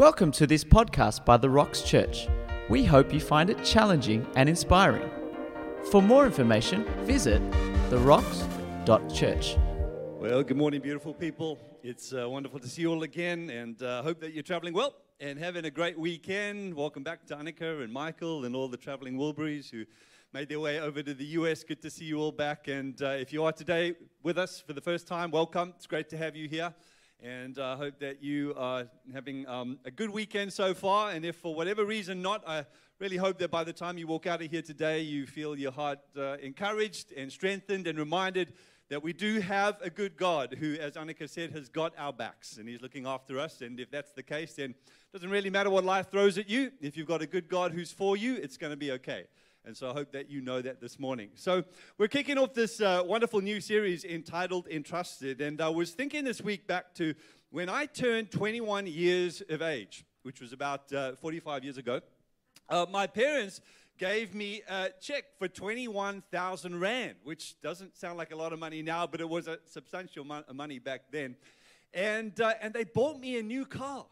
Welcome to this podcast by The Rocks Church. We hope you find it challenging and inspiring. For more information, visit therocks.church. Well, good morning, beautiful people. It's uh, wonderful to see you all again, and uh, hope that you're traveling well and having a great weekend. Welcome back to Annika and Michael and all the traveling Wilburys who made their way over to the US. Good to see you all back. And uh, if you are today with us for the first time, welcome. It's great to have you here. And I hope that you are having um, a good weekend so far. And if for whatever reason not, I really hope that by the time you walk out of here today, you feel your heart uh, encouraged and strengthened and reminded that we do have a good God who, as Annika said, has got our backs and He's looking after us. And if that's the case, then it doesn't really matter what life throws at you. If you've got a good God who's for you, it's going to be okay. And so I hope that you know that this morning. So we're kicking off this uh, wonderful new series entitled Entrusted. And I was thinking this week back to when I turned 21 years of age, which was about uh, 45 years ago. Uh, my parents gave me a check for 21,000 Rand, which doesn't sound like a lot of money now, but it was a substantial amount of money back then. And, uh, and they bought me a new car.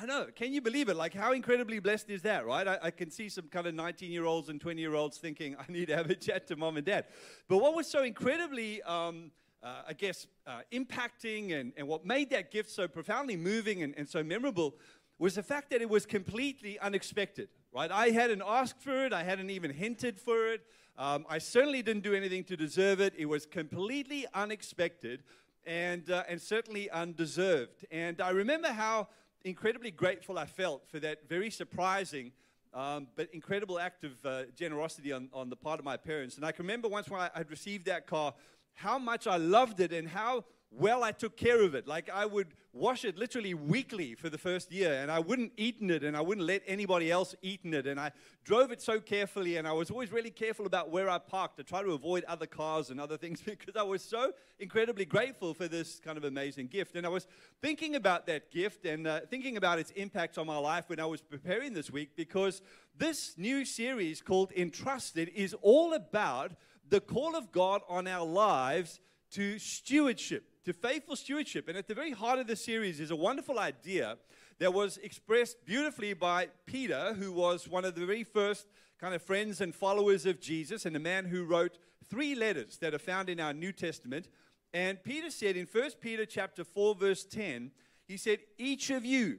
I know. Can you believe it? Like, how incredibly blessed is that, right? I, I can see some kind of 19 year olds and 20 year olds thinking, I need to have a chat to mom and dad. But what was so incredibly, um, uh, I guess, uh, impacting and, and what made that gift so profoundly moving and, and so memorable was the fact that it was completely unexpected, right? I hadn't asked for it, I hadn't even hinted for it. Um, I certainly didn't do anything to deserve it. It was completely unexpected and, uh, and certainly undeserved. And I remember how incredibly grateful I felt for that very surprising um, but incredible act of uh, generosity on, on the part of my parents. And I can remember once when I had received that car, how much I loved it and how well I took care of it. Like I would wash it literally weekly for the first year, and I wouldn't eat in it, and I wouldn't let anybody else eat in it. And I drove it so carefully, and I was always really careful about where I parked to try to avoid other cars and other things because I was so incredibly grateful for this kind of amazing gift. And I was thinking about that gift and uh, thinking about its impact on my life when I was preparing this week because this new series called Entrusted is all about the call of God on our lives to stewardship to faithful stewardship. And at the very heart of the series is a wonderful idea that was expressed beautifully by Peter, who was one of the very first kind of friends and followers of Jesus, and a man who wrote three letters that are found in our New Testament. And Peter said in 1 Peter chapter 4, verse 10, he said, Each of you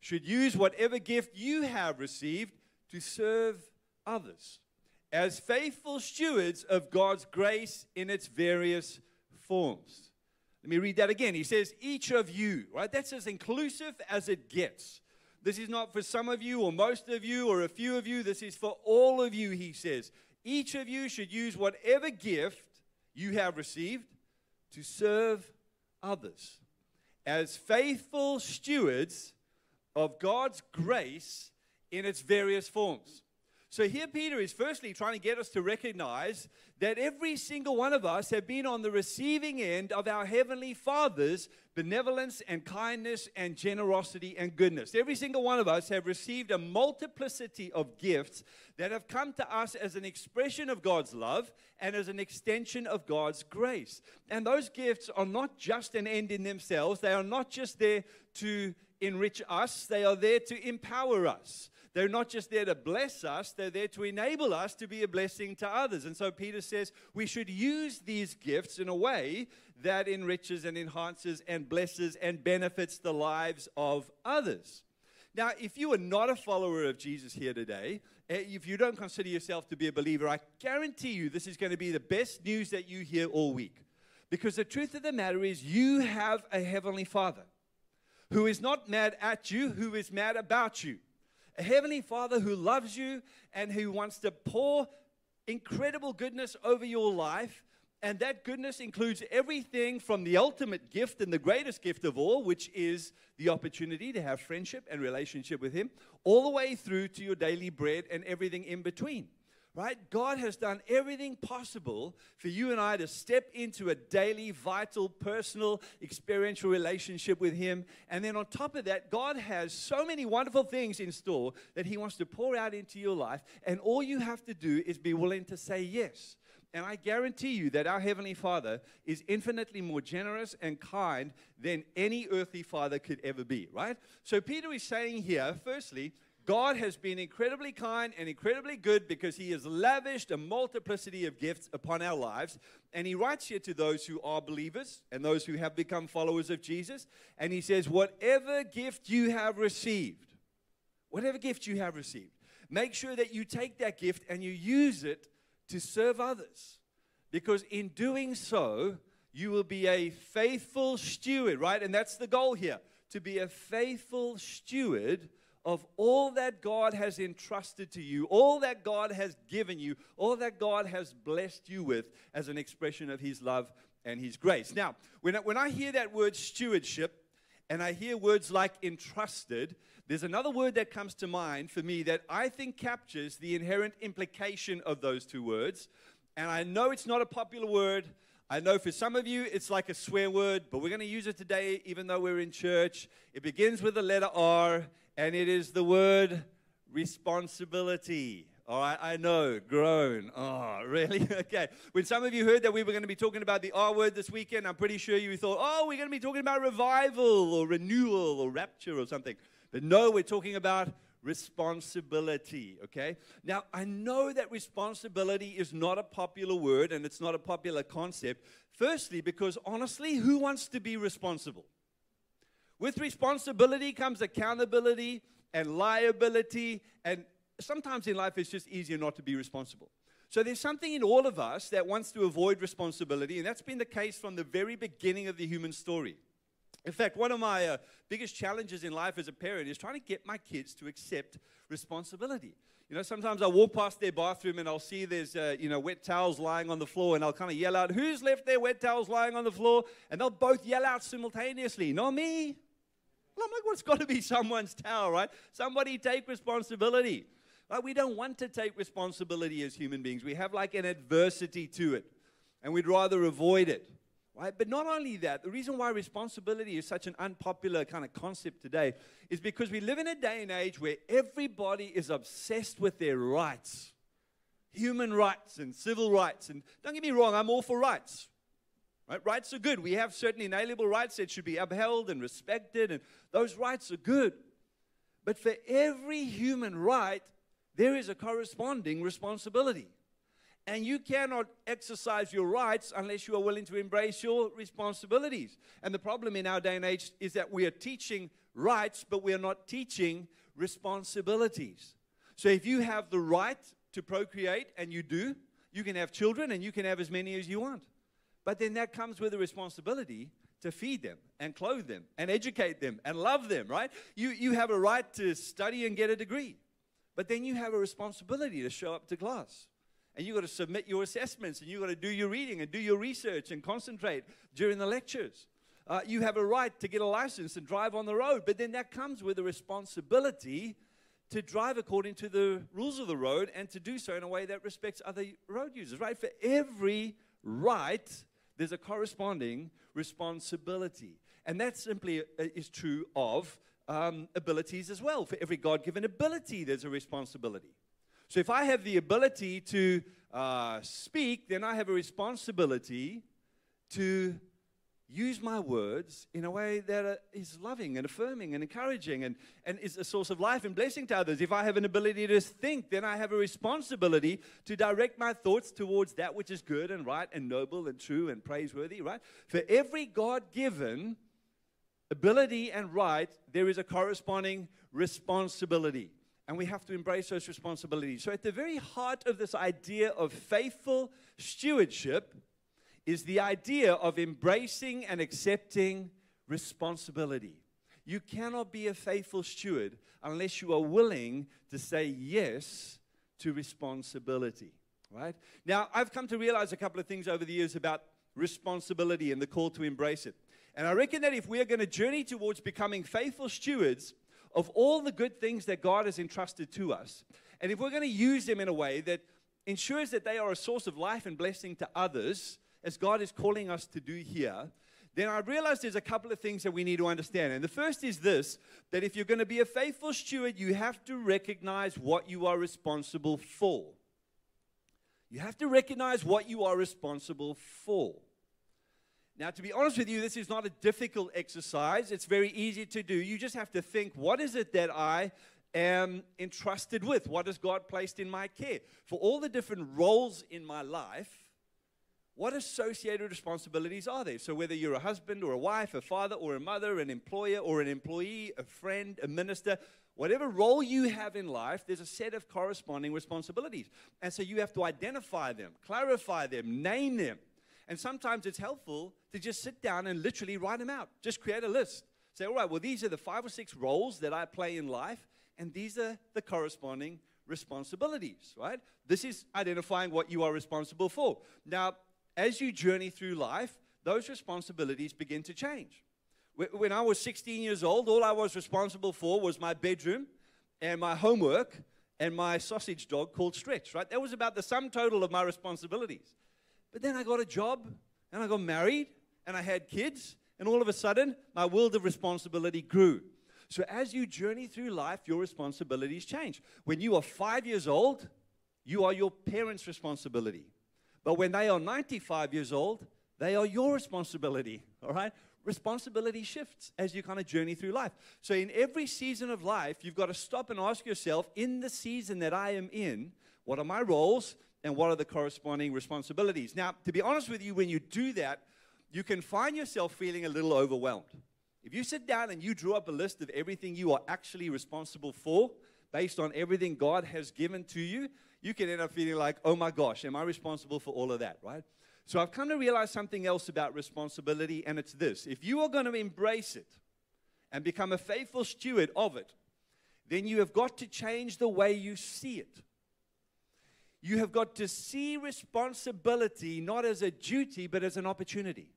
should use whatever gift you have received to serve others as faithful stewards of God's grace in its various forms. Let me read that again. He says, each of you, right? That's as inclusive as it gets. This is not for some of you or most of you or a few of you. This is for all of you, he says. Each of you should use whatever gift you have received to serve others as faithful stewards of God's grace in its various forms. So here Peter is firstly trying to get us to recognize that every single one of us have been on the receiving end of our heavenly Father's benevolence and kindness and generosity and goodness. Every single one of us have received a multiplicity of gifts that have come to us as an expression of God's love and as an extension of God's grace. And those gifts are not just an end in themselves, they are not just there to enrich us, they are there to empower us. They're not just there to bless us, they're there to enable us to be a blessing to others. And so Peter says we should use these gifts in a way that enriches and enhances and blesses and benefits the lives of others. Now, if you are not a follower of Jesus here today, eh, if you don't consider yourself to be a believer, I guarantee you this is going to be the best news that you hear all week. Because the truth of the matter is, you have a heavenly Father who is not mad at you, who is mad about you a heavenly Father who loves you and who wants to pour incredible goodness over your life. And that goodness includes everything from the ultimate gift and the greatest gift of all, which is the opportunity to have friendship and relationship with Him, all the way through to your daily bread and everything in between right? God has done everything possible for you and I to step into a daily, vital, personal, experiential relationship with Him. And then on top of that, God has so many wonderful things in store that He wants to pour out into your life. And all you have to do is be willing to say yes. And I guarantee you that our Heavenly Father is infinitely more generous and kind than any earthly father could ever be, right? So Peter is saying here, firstly, God has been incredibly kind and incredibly good because He has lavished a multiplicity of gifts upon our lives. And He writes here to those who are believers and those who have become followers of Jesus. And He says, Whatever gift you have received, whatever gift you have received, make sure that you take that gift and you use it to serve others. Because in doing so, you will be a faithful steward, right? And that's the goal here to be a faithful steward of all that God has entrusted to you, all that God has given you, all that God has blessed you with as an expression of His love and His grace. Now, when I, when I hear that word stewardship, and I hear words like entrusted, there's another word that comes to mind for me that I think captures the inherent implication of those two words. And I know it's not a popular word. I know for some of you it's like a swear word, but we're going to use it today even though we're in church. It begins with the letter R and it is the word responsibility. All right, I know, groan. Oh, really? okay. When some of you heard that we were going to be talking about the R word this weekend, I'm pretty sure you thought, oh, we're going to be talking about revival or renewal or rapture or something. But no, we're talking about responsibility, okay? Now, I know that responsibility is not a popular word and it's not a popular concept. Firstly, because honestly, who wants to be responsible? With responsibility comes accountability and liability, and sometimes in life it's just easier not to be responsible. So there's something in all of us that wants to avoid responsibility, and that's been the case from the very beginning of the human story. In fact, one of my uh, biggest challenges in life as a parent is trying to get my kids to accept responsibility. You know, sometimes I walk past their bathroom and I'll see there's, uh, you know, wet towels lying on the floor and I'll kind of yell out, Who's left their wet towels lying on the floor? And they'll both yell out simultaneously, Not me. Well, I'm like, it's got to be someone's towel, right? Somebody take responsibility. Like, we don't want to take responsibility as human beings. We have like an adversity to it, and we'd rather avoid it. Right? But not only that, the reason why responsibility is such an unpopular kind of concept today is because we live in a day and age where everybody is obsessed with their rights human rights and civil rights. And don't get me wrong, I'm all for rights. Right? Rights are good. We have certain inalienable rights that should be upheld and respected, and those rights are good. But for every human right, there is a corresponding responsibility. And you cannot exercise your rights unless you are willing to embrace your responsibilities. And the problem in our day and age is that we are teaching rights, but we are not teaching responsibilities. So if you have the right to procreate, and you do, you can have children and you can have as many as you want. But then that comes with a responsibility to feed them and clothe them and educate them and love them, right? You, you have a right to study and get a degree. But then you have a responsibility to show up to class. And you've got to submit your assessments and you've got to do your reading and do your research and concentrate during the lectures. Uh, you have a right to get a license and drive on the road, but then that comes with a responsibility to drive according to the rules of the road and to do so in a way that respects other road users, right? For every right, there's a corresponding responsibility. And that simply uh, is true of um, abilities as well. For every God given ability, there's a responsibility. So if I have the ability to uh, speak, then I have a responsibility to use my words in a way that uh, is loving and affirming and encouraging and, and is a source of life and blessing to others. If I have an ability to think, then I have a responsibility to direct my thoughts towards that which is good and right and noble and true and praiseworthy, right? For every God given ability and right, there is a corresponding responsibility. And we have to embrace those responsibilities. So, at the very heart of this idea of faithful stewardship, is the idea of embracing and accepting responsibility. You cannot be a faithful steward unless you are willing to say yes to responsibility, right? Now, I've come to realize a couple of things over the years about responsibility and the call to embrace it. And I reckon that if we are going to journey towards becoming faithful stewards of all the good things that God has entrusted to us, and if we're going to use them in a way that ensures that they are a source of life and blessing to others, as God is calling us to do here, then I realized there's a couple of things that we need to understand. And the first is this that if you're going to be a faithful steward, you have to recognize what you are responsible for. You have to recognize what you are responsible for. Now, to be honest with you, this is not a difficult exercise. It's very easy to do. You just have to think what is it that I am entrusted with? What has God placed in my care? For all the different roles in my life, what associated responsibilities are there? So, whether you're a husband or a wife, a father or a mother, an employer or an employee, a friend, a minister, whatever role you have in life, there's a set of corresponding responsibilities. And so you have to identify them, clarify them, name them. And sometimes it's helpful to just sit down and literally write them out. Just create a list. Say, all right, well, these are the five or six roles that I play in life, and these are the corresponding responsibilities, right? This is identifying what you are responsible for. Now, as you journey through life, those responsibilities begin to change. When I was 16 years old, all I was responsible for was my bedroom and my homework and my sausage dog called Stretch, right? That was about the sum total of my responsibilities. But then I got a job and I got married and I had kids, and all of a sudden, my world of responsibility grew. So as you journey through life, your responsibilities change. When you are five years old, you are your parents' responsibility. But when they are 95 years old, they are your responsibility, all right? Responsibility shifts as you kind of journey through life. So, in every season of life, you've got to stop and ask yourself in the season that I am in, what are my roles? and what are the corresponding responsibilities. Now, to be honest with you, when you do that, you can find yourself feeling a little overwhelmed. If you sit down and you draw up a list of everything you are actually responsible for, based on everything God has given to you, you can end up feeling like, oh my gosh, am I responsible for all of that, right? So I've come to realize something else about responsibility, and it's this if you are going to embrace it and become a faithful steward of it, then you have got to change the way you see it. You have got to see responsibility not as a duty, but as an opportunity.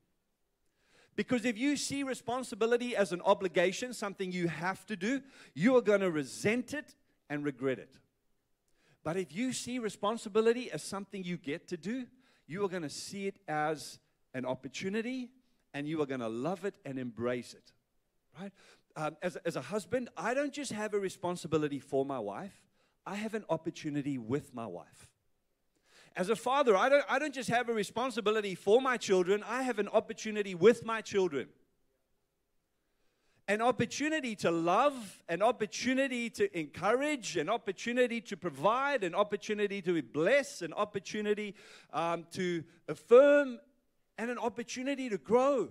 Because if you see responsibility as an obligation, something you have to do, you are going to resent it and regret it. But if you see responsibility as something you get to do, you are going to see it as an opportunity and you are going to love it and embrace it. Right? Um, as, as a husband, I don't just have a responsibility for my wife, I have an opportunity with my wife. As a father, I don't, I don't just have a responsibility for my children, I have an opportunity with my children. An opportunity to love, an opportunity to encourage, an opportunity to provide, an opportunity to bless, an opportunity um, to affirm, and an opportunity to grow.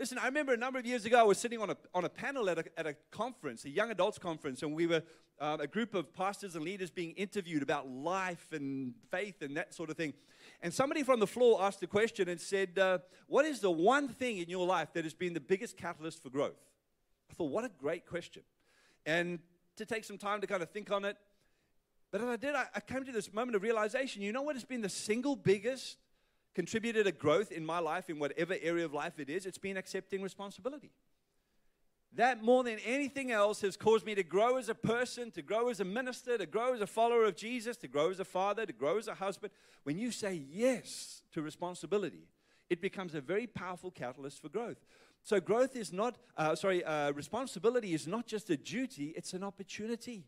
Listen, I remember a number of years ago, I was sitting on a, on a panel at a, at a conference, a young adults conference, and we were um, a group of pastors and leaders being interviewed about life and faith and that sort of thing. And somebody from the floor asked a question and said, uh, What is the one thing in your life that has been the biggest catalyst for growth? I thought, What a great question. And to take some time to kind of think on it. But as I did, I, I came to this moment of realization you know what has been the single biggest contributed to growth in my life, in whatever area of life it is, it's been accepting responsibility. That more than anything else has caused me to grow as a person, to grow as a minister, to grow as a follower of Jesus, to grow as a father, to grow as a husband. When you say yes to responsibility, it becomes a very powerful catalyst for growth. So, growth is not, uh, sorry, uh, responsibility is not just a duty, it's an opportunity.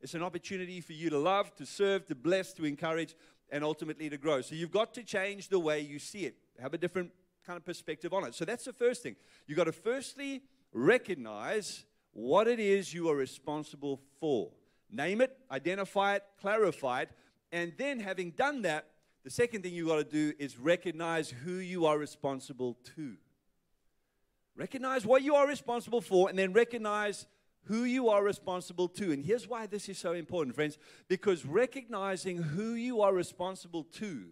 It's an opportunity for you to love, to serve, to bless, to encourage, and ultimately to grow. So you've got to change the way you see it, have a different kind of perspective on it. So that's the first thing. You've got to firstly recognize what it is you are responsible for. Name it, identify it, clarify it, and then having done that, the second thing you've got to do is recognize who you are responsible to. Recognize what you are responsible for, and then recognize who you are responsible to. And here's why this is so important, friends because recognizing who you are responsible to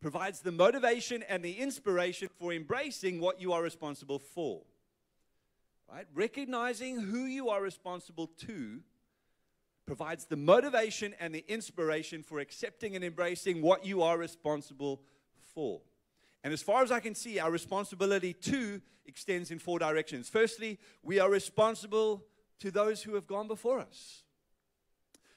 provides the motivation and the inspiration for embracing what you are responsible for. Right? Recognizing who you are responsible to provides the motivation and the inspiration for accepting and embracing what you are responsible for. And as far as I can see, our responsibility to extends in four directions. Firstly, we are responsible to those who have gone before us.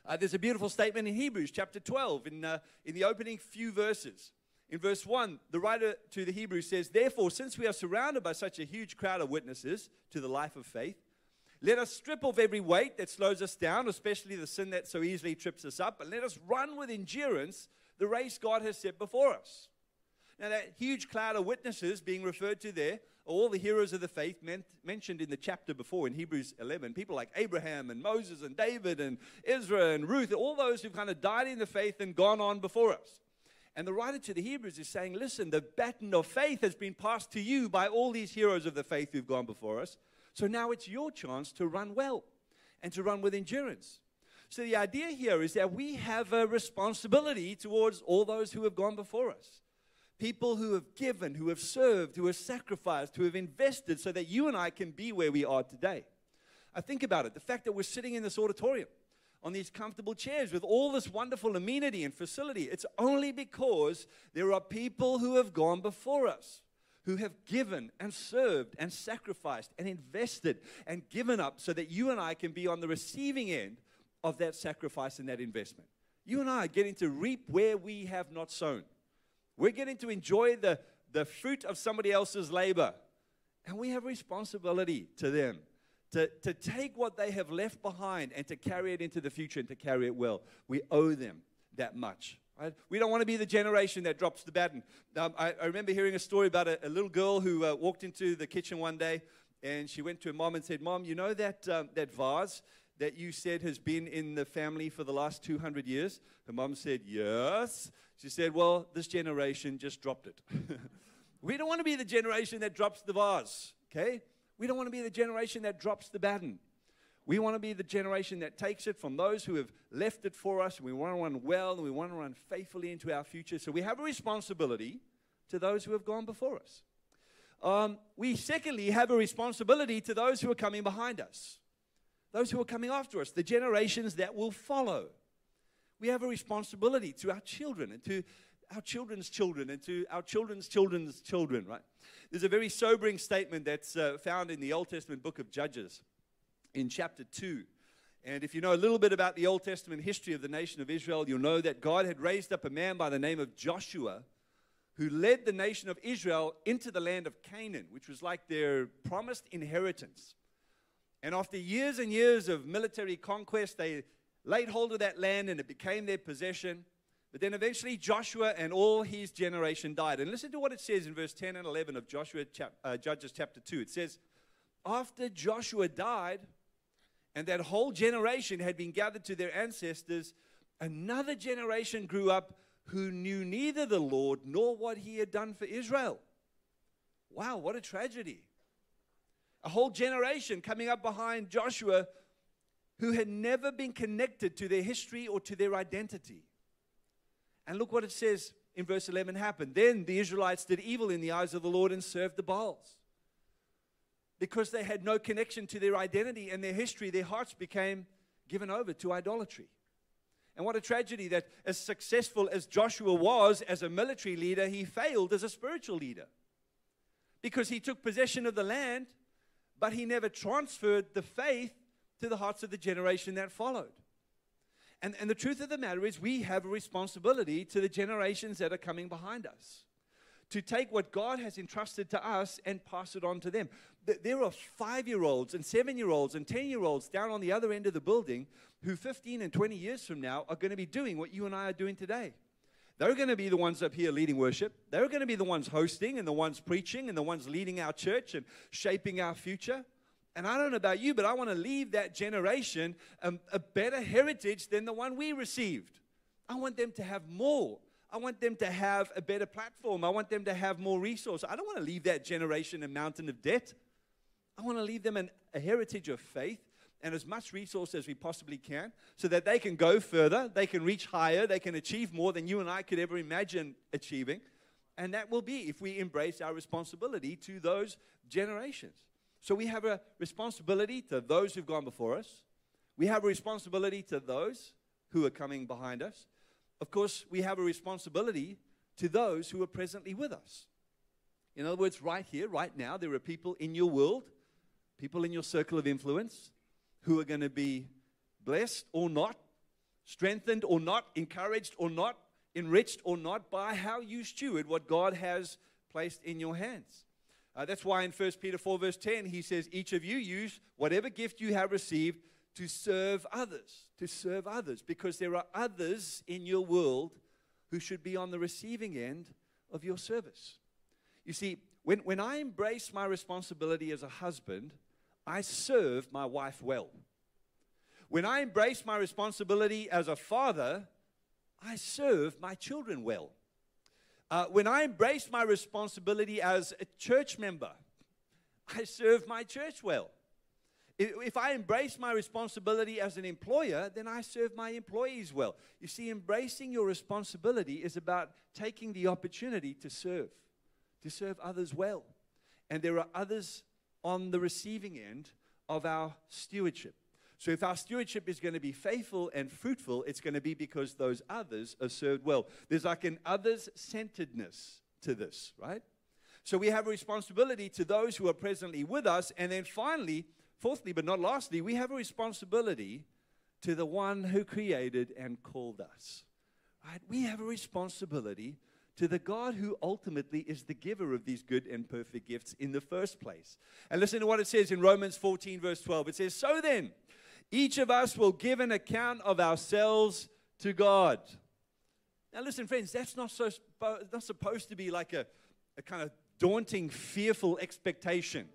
Uh, there's a beautiful statement in Hebrews chapter 12 in, uh, in the opening few verses. In verse 1, the writer to the Hebrews says, Therefore, since we are surrounded by such a huge crowd of witnesses to the life of faith, Let us strip off every weight that slows us down, especially the sin that so easily trips us up, and let us run with endurance the race God has set before us. Now, that huge cloud of witnesses being referred to there, all the heroes of the faith meant, mentioned in the chapter before in Hebrews 11, people like Abraham and Moses and David and Israel and Ruth, all those who've kind of died in the faith and gone on before us. And the writer to the Hebrews is saying, listen, the baton of faith has been passed to you by all these heroes of the faith who've gone before us. So now it's your chance to run well and to run with endurance. So the idea here is that we have a responsibility towards all those who have gone before us. People who have given, who have served, who have sacrificed, who have invested so that you and I can be where we are today. I think about it the fact that we're sitting in this auditorium on these comfortable chairs with all this wonderful amenity and facility. It's only because there are people who have gone before us, who have given and served and sacrificed and invested and given up so that you and I can be on the receiving end of that sacrifice and that investment. You and I are getting to reap where we have not sown. We're getting to enjoy the, the fruit of somebody else's labor. And we have responsibility to them to, to take what they have left behind and to carry it into the future and to carry it well. We owe them that much. Right? We don't want to be the generation that drops the baton. Um, I, I, remember hearing a story about a, a little girl who uh, walked into the kitchen one day and she went to her mom and said, Mom, you know that, um, that vase that you said has been in the family for the last 200 years? Her mom said, Yes. She said, Well, this generation just dropped it. we don't want to be the generation that drops the vase, okay? We don't want to be the generation that drops the baton. We want to be the generation that takes it from those who have left it for us. And we want to run well and we want to run faithfully into our future. So we have a responsibility to those who have gone before us. Um, we, secondly, have a responsibility to those who are coming behind us, those who are coming after us, the generations that will follow. We have a responsibility to our children and to our children's children and to our children's children's children, right? There's a very sobering statement that's uh, found in the Old Testament book of Judges in chapter 2. And if you know a little bit about the Old Testament history of the nation of Israel, you'll know that God had raised up a man by the name of Joshua who led the nation of Israel into the land of Canaan, which was like their promised inheritance. And after years and years of military conquest, they laid hold of that land and it became their possession. But then eventually Joshua and all his generation died. And listen to what it says in verse 10 and 11 of Joshua chap, uh, Judges chapter 2. It says, After Joshua died, and that whole generation had been gathered to their ancestors, another generation grew up who knew neither the Lord nor what he had done for Israel. Wow, what a tragedy. A whole generation coming up behind Joshua who had never been connected to their history or to their identity. And look what it says in verse 11 happened. Then the Israelites did evil in the eyes of the Lord and served the Baals. Because they had no connection to their identity and their history, their hearts became given over to idolatry. And what a tragedy that, as successful as Joshua was as a military leader, he failed as a spiritual leader. Because he took possession of the land, but he never transferred the faith to the hearts of the generation that followed. And, and the truth of the matter is, we have a responsibility to the generations that are coming behind us to take what God has entrusted to us and pass it on to them. There are five year olds and seven year olds and 10 year olds down on the other end of the building who 15 and 20 years from now are going to be doing what you and I are doing today. They're going to be the ones up here leading worship. They're going to be the ones hosting and the ones preaching and the ones leading our church and shaping our future. And I don't know about you, but I want to leave that generation a, a better heritage than the one we received. I want them to have more. I want them to have a better platform. I want them to have more resources. I don't want to leave that generation a mountain of debt. I want to leave them an, a heritage of faith and as much resource as we possibly can so that they can go further, they can reach higher, they can achieve more than you and I could ever imagine achieving. And that will be if we embrace our responsibility to those generations. So we have a responsibility to those who've gone before us. We have a responsibility to those who are coming behind us. Of course, we have a responsibility to those who are presently with us. In other words, right here, right now, there are people in your world, people in your circle of influence, who are going to be blessed or not, strengthened or not, encouraged or not, enriched or not by how you steward what God has placed in your hands. Uh, that's why in 1 Peter 4, verse 10, he says, Each of you use whatever gift you have received to serve others, to serve others, because there are others in your world who should be on the receiving end of your service. You see, when, when I embrace my responsibility as a husband, I serve my wife well. When I embrace my responsibility as a father, I serve my children well. Uh, when I embrace my responsibility as a church member, I serve my church well. If I embrace my responsibility as an employer, then I serve my employees well. You see, embracing your responsibility is about taking the opportunity to serve, to serve others well. And there are others on the receiving end of our stewardship. So, if our stewardship is going to be faithful and fruitful, it's going to be because those others are served well. There's like an others centeredness to this, right? So, we have a responsibility to those who are presently with us. And then finally, fourthly, but not lastly, we have a responsibility to the one who created and called us, right? We have a responsibility to the God who ultimately is the giver of these good and perfect gifts in the first place. And listen to what it says in Romans 14, verse 12. It says, So then, each of us will give an account of ourselves to God. Now, listen, friends, that's not, so, not supposed to be like a, a kind of daunting, fearful expectation.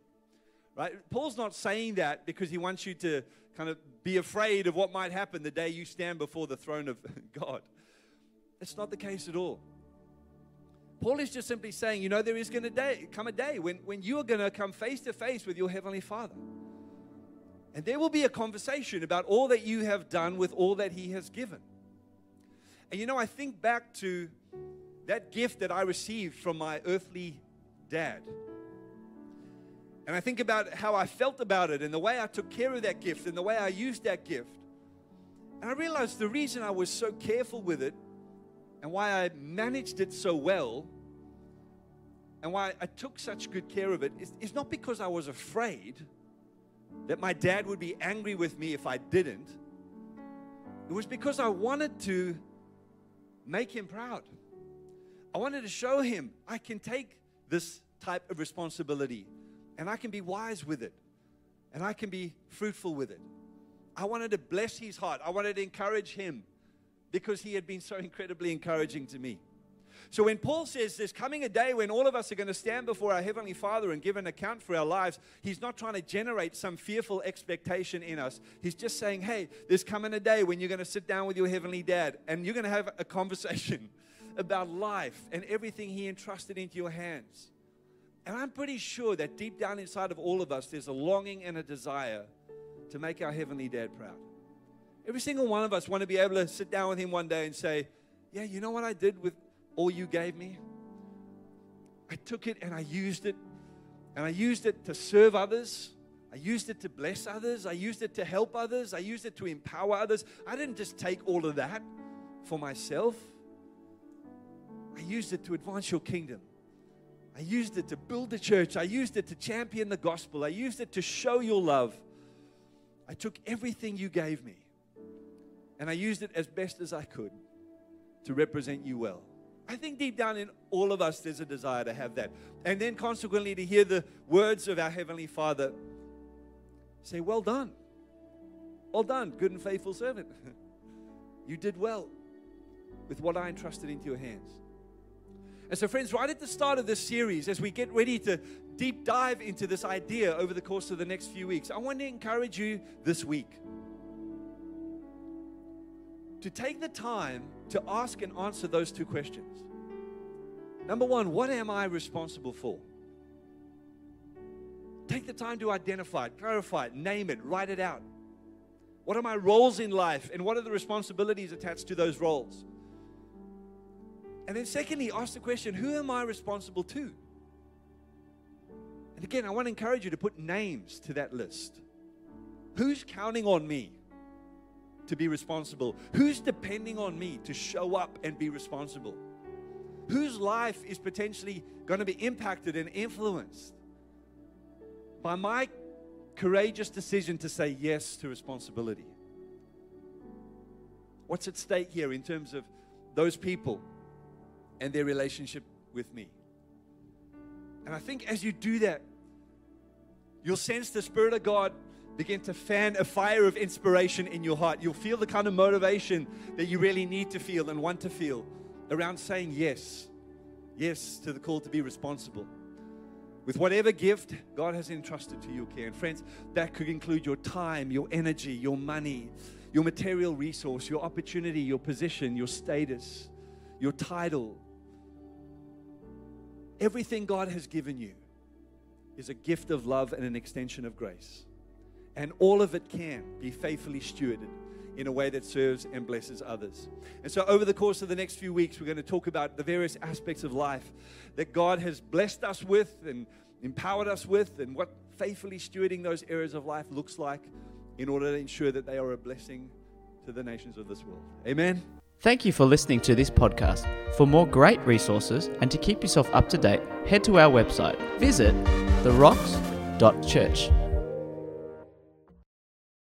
Right? Paul's not saying that because he wants you to kind of be afraid of what might happen the day you stand before the throne of God. It's not the case at all. Paul is just simply saying, you know, there is going to come a day when, when you are going to come face to face with your Heavenly Father. And there will be a conversation about all that you have done with all that He has given. And you know, I think back to that gift that I received from my earthly dad. And I think about how I felt about it and the way I took care of that gift and the way I used that gift. And I realized the reason I was so careful with it and why I managed it so well and why I took such good care of it is, is not because I was afraid that my dad would be angry with me if I didn't. It was because I wanted to make him proud. I wanted to show him I can take this type of responsibility and I can be wise with it and I can be fruitful with it. I wanted to bless his heart. I wanted to encourage him because he had been so incredibly encouraging to me. So when Paul says there's coming a day when all of us are going to stand before our Heavenly Father and give an account for our lives, he's not trying to generate some fearful expectation in us. He's just saying, hey, there's coming a day when you're going to sit down with your Heavenly Dad and you're going to have a conversation about life and everything He entrusted into your hands. And I'm pretty sure that deep down inside of all of us, there's a longing and a desire to make our Heavenly Dad proud. Every single one of us want to be able to sit down with Him one day and say, yeah, you know what I did with all you gave me. I took it and I used it. And I used it to serve others. I used it to bless others. I used it to help others. I used it to empower others. I didn't just take all of that for myself. I used it to advance your kingdom. I used it to build the church. I used it to champion the gospel. I used it to show your love. I took everything you gave me and I used it as best as I could to represent you well. I think deep down in all of us, there's a desire to have that. And then consequently, to hear the words of our Heavenly Father say, Well done. Well done, good and faithful servant. you did well with what I entrusted into your hands. And so, friends, right at the start of this series, as we get ready to deep dive into this idea over the course of the next few weeks, I want to encourage you this week to take the time to ask and answer those two questions. Number one, what am I responsible for? Take the time to identify it, clarify it, name it, write it out. What are my roles in life and what are the responsibilities attached to those roles? And then, secondly, ask the question who am I responsible to? And again, I want to encourage you to put names to that list. Who's counting on me? To be responsible? Who's depending on me to show up and be responsible? Whose life is potentially going to be impacted and influenced by my courageous decision to say yes to responsibility? What's at stake here in terms of those people and their relationship with me? And I think as you do that, you'll sense the Spirit of God begin to fan a fire of inspiration in your heart. You'll feel the kind of motivation that you really need to feel and want to feel around saying yes. Yes to the call to be responsible. With whatever gift God has entrusted to you, care. And friends, that could include your time, your energy, your money, your material resource, your opportunity, your position, your status, your title. Everything God has given you is a gift of love and an extension of grace. And all of it can be faithfully stewarded in a way that serves and blesses others. And so, over the course of the next few weeks, we're going to talk about the various aspects of life that God has blessed us with and empowered us with, and what faithfully stewarding those areas of life looks like in order to ensure that they are a blessing to the nations of this world. Amen. Thank you for listening to this podcast. For more great resources and to keep yourself up to date, head to our website. Visit therocks.church.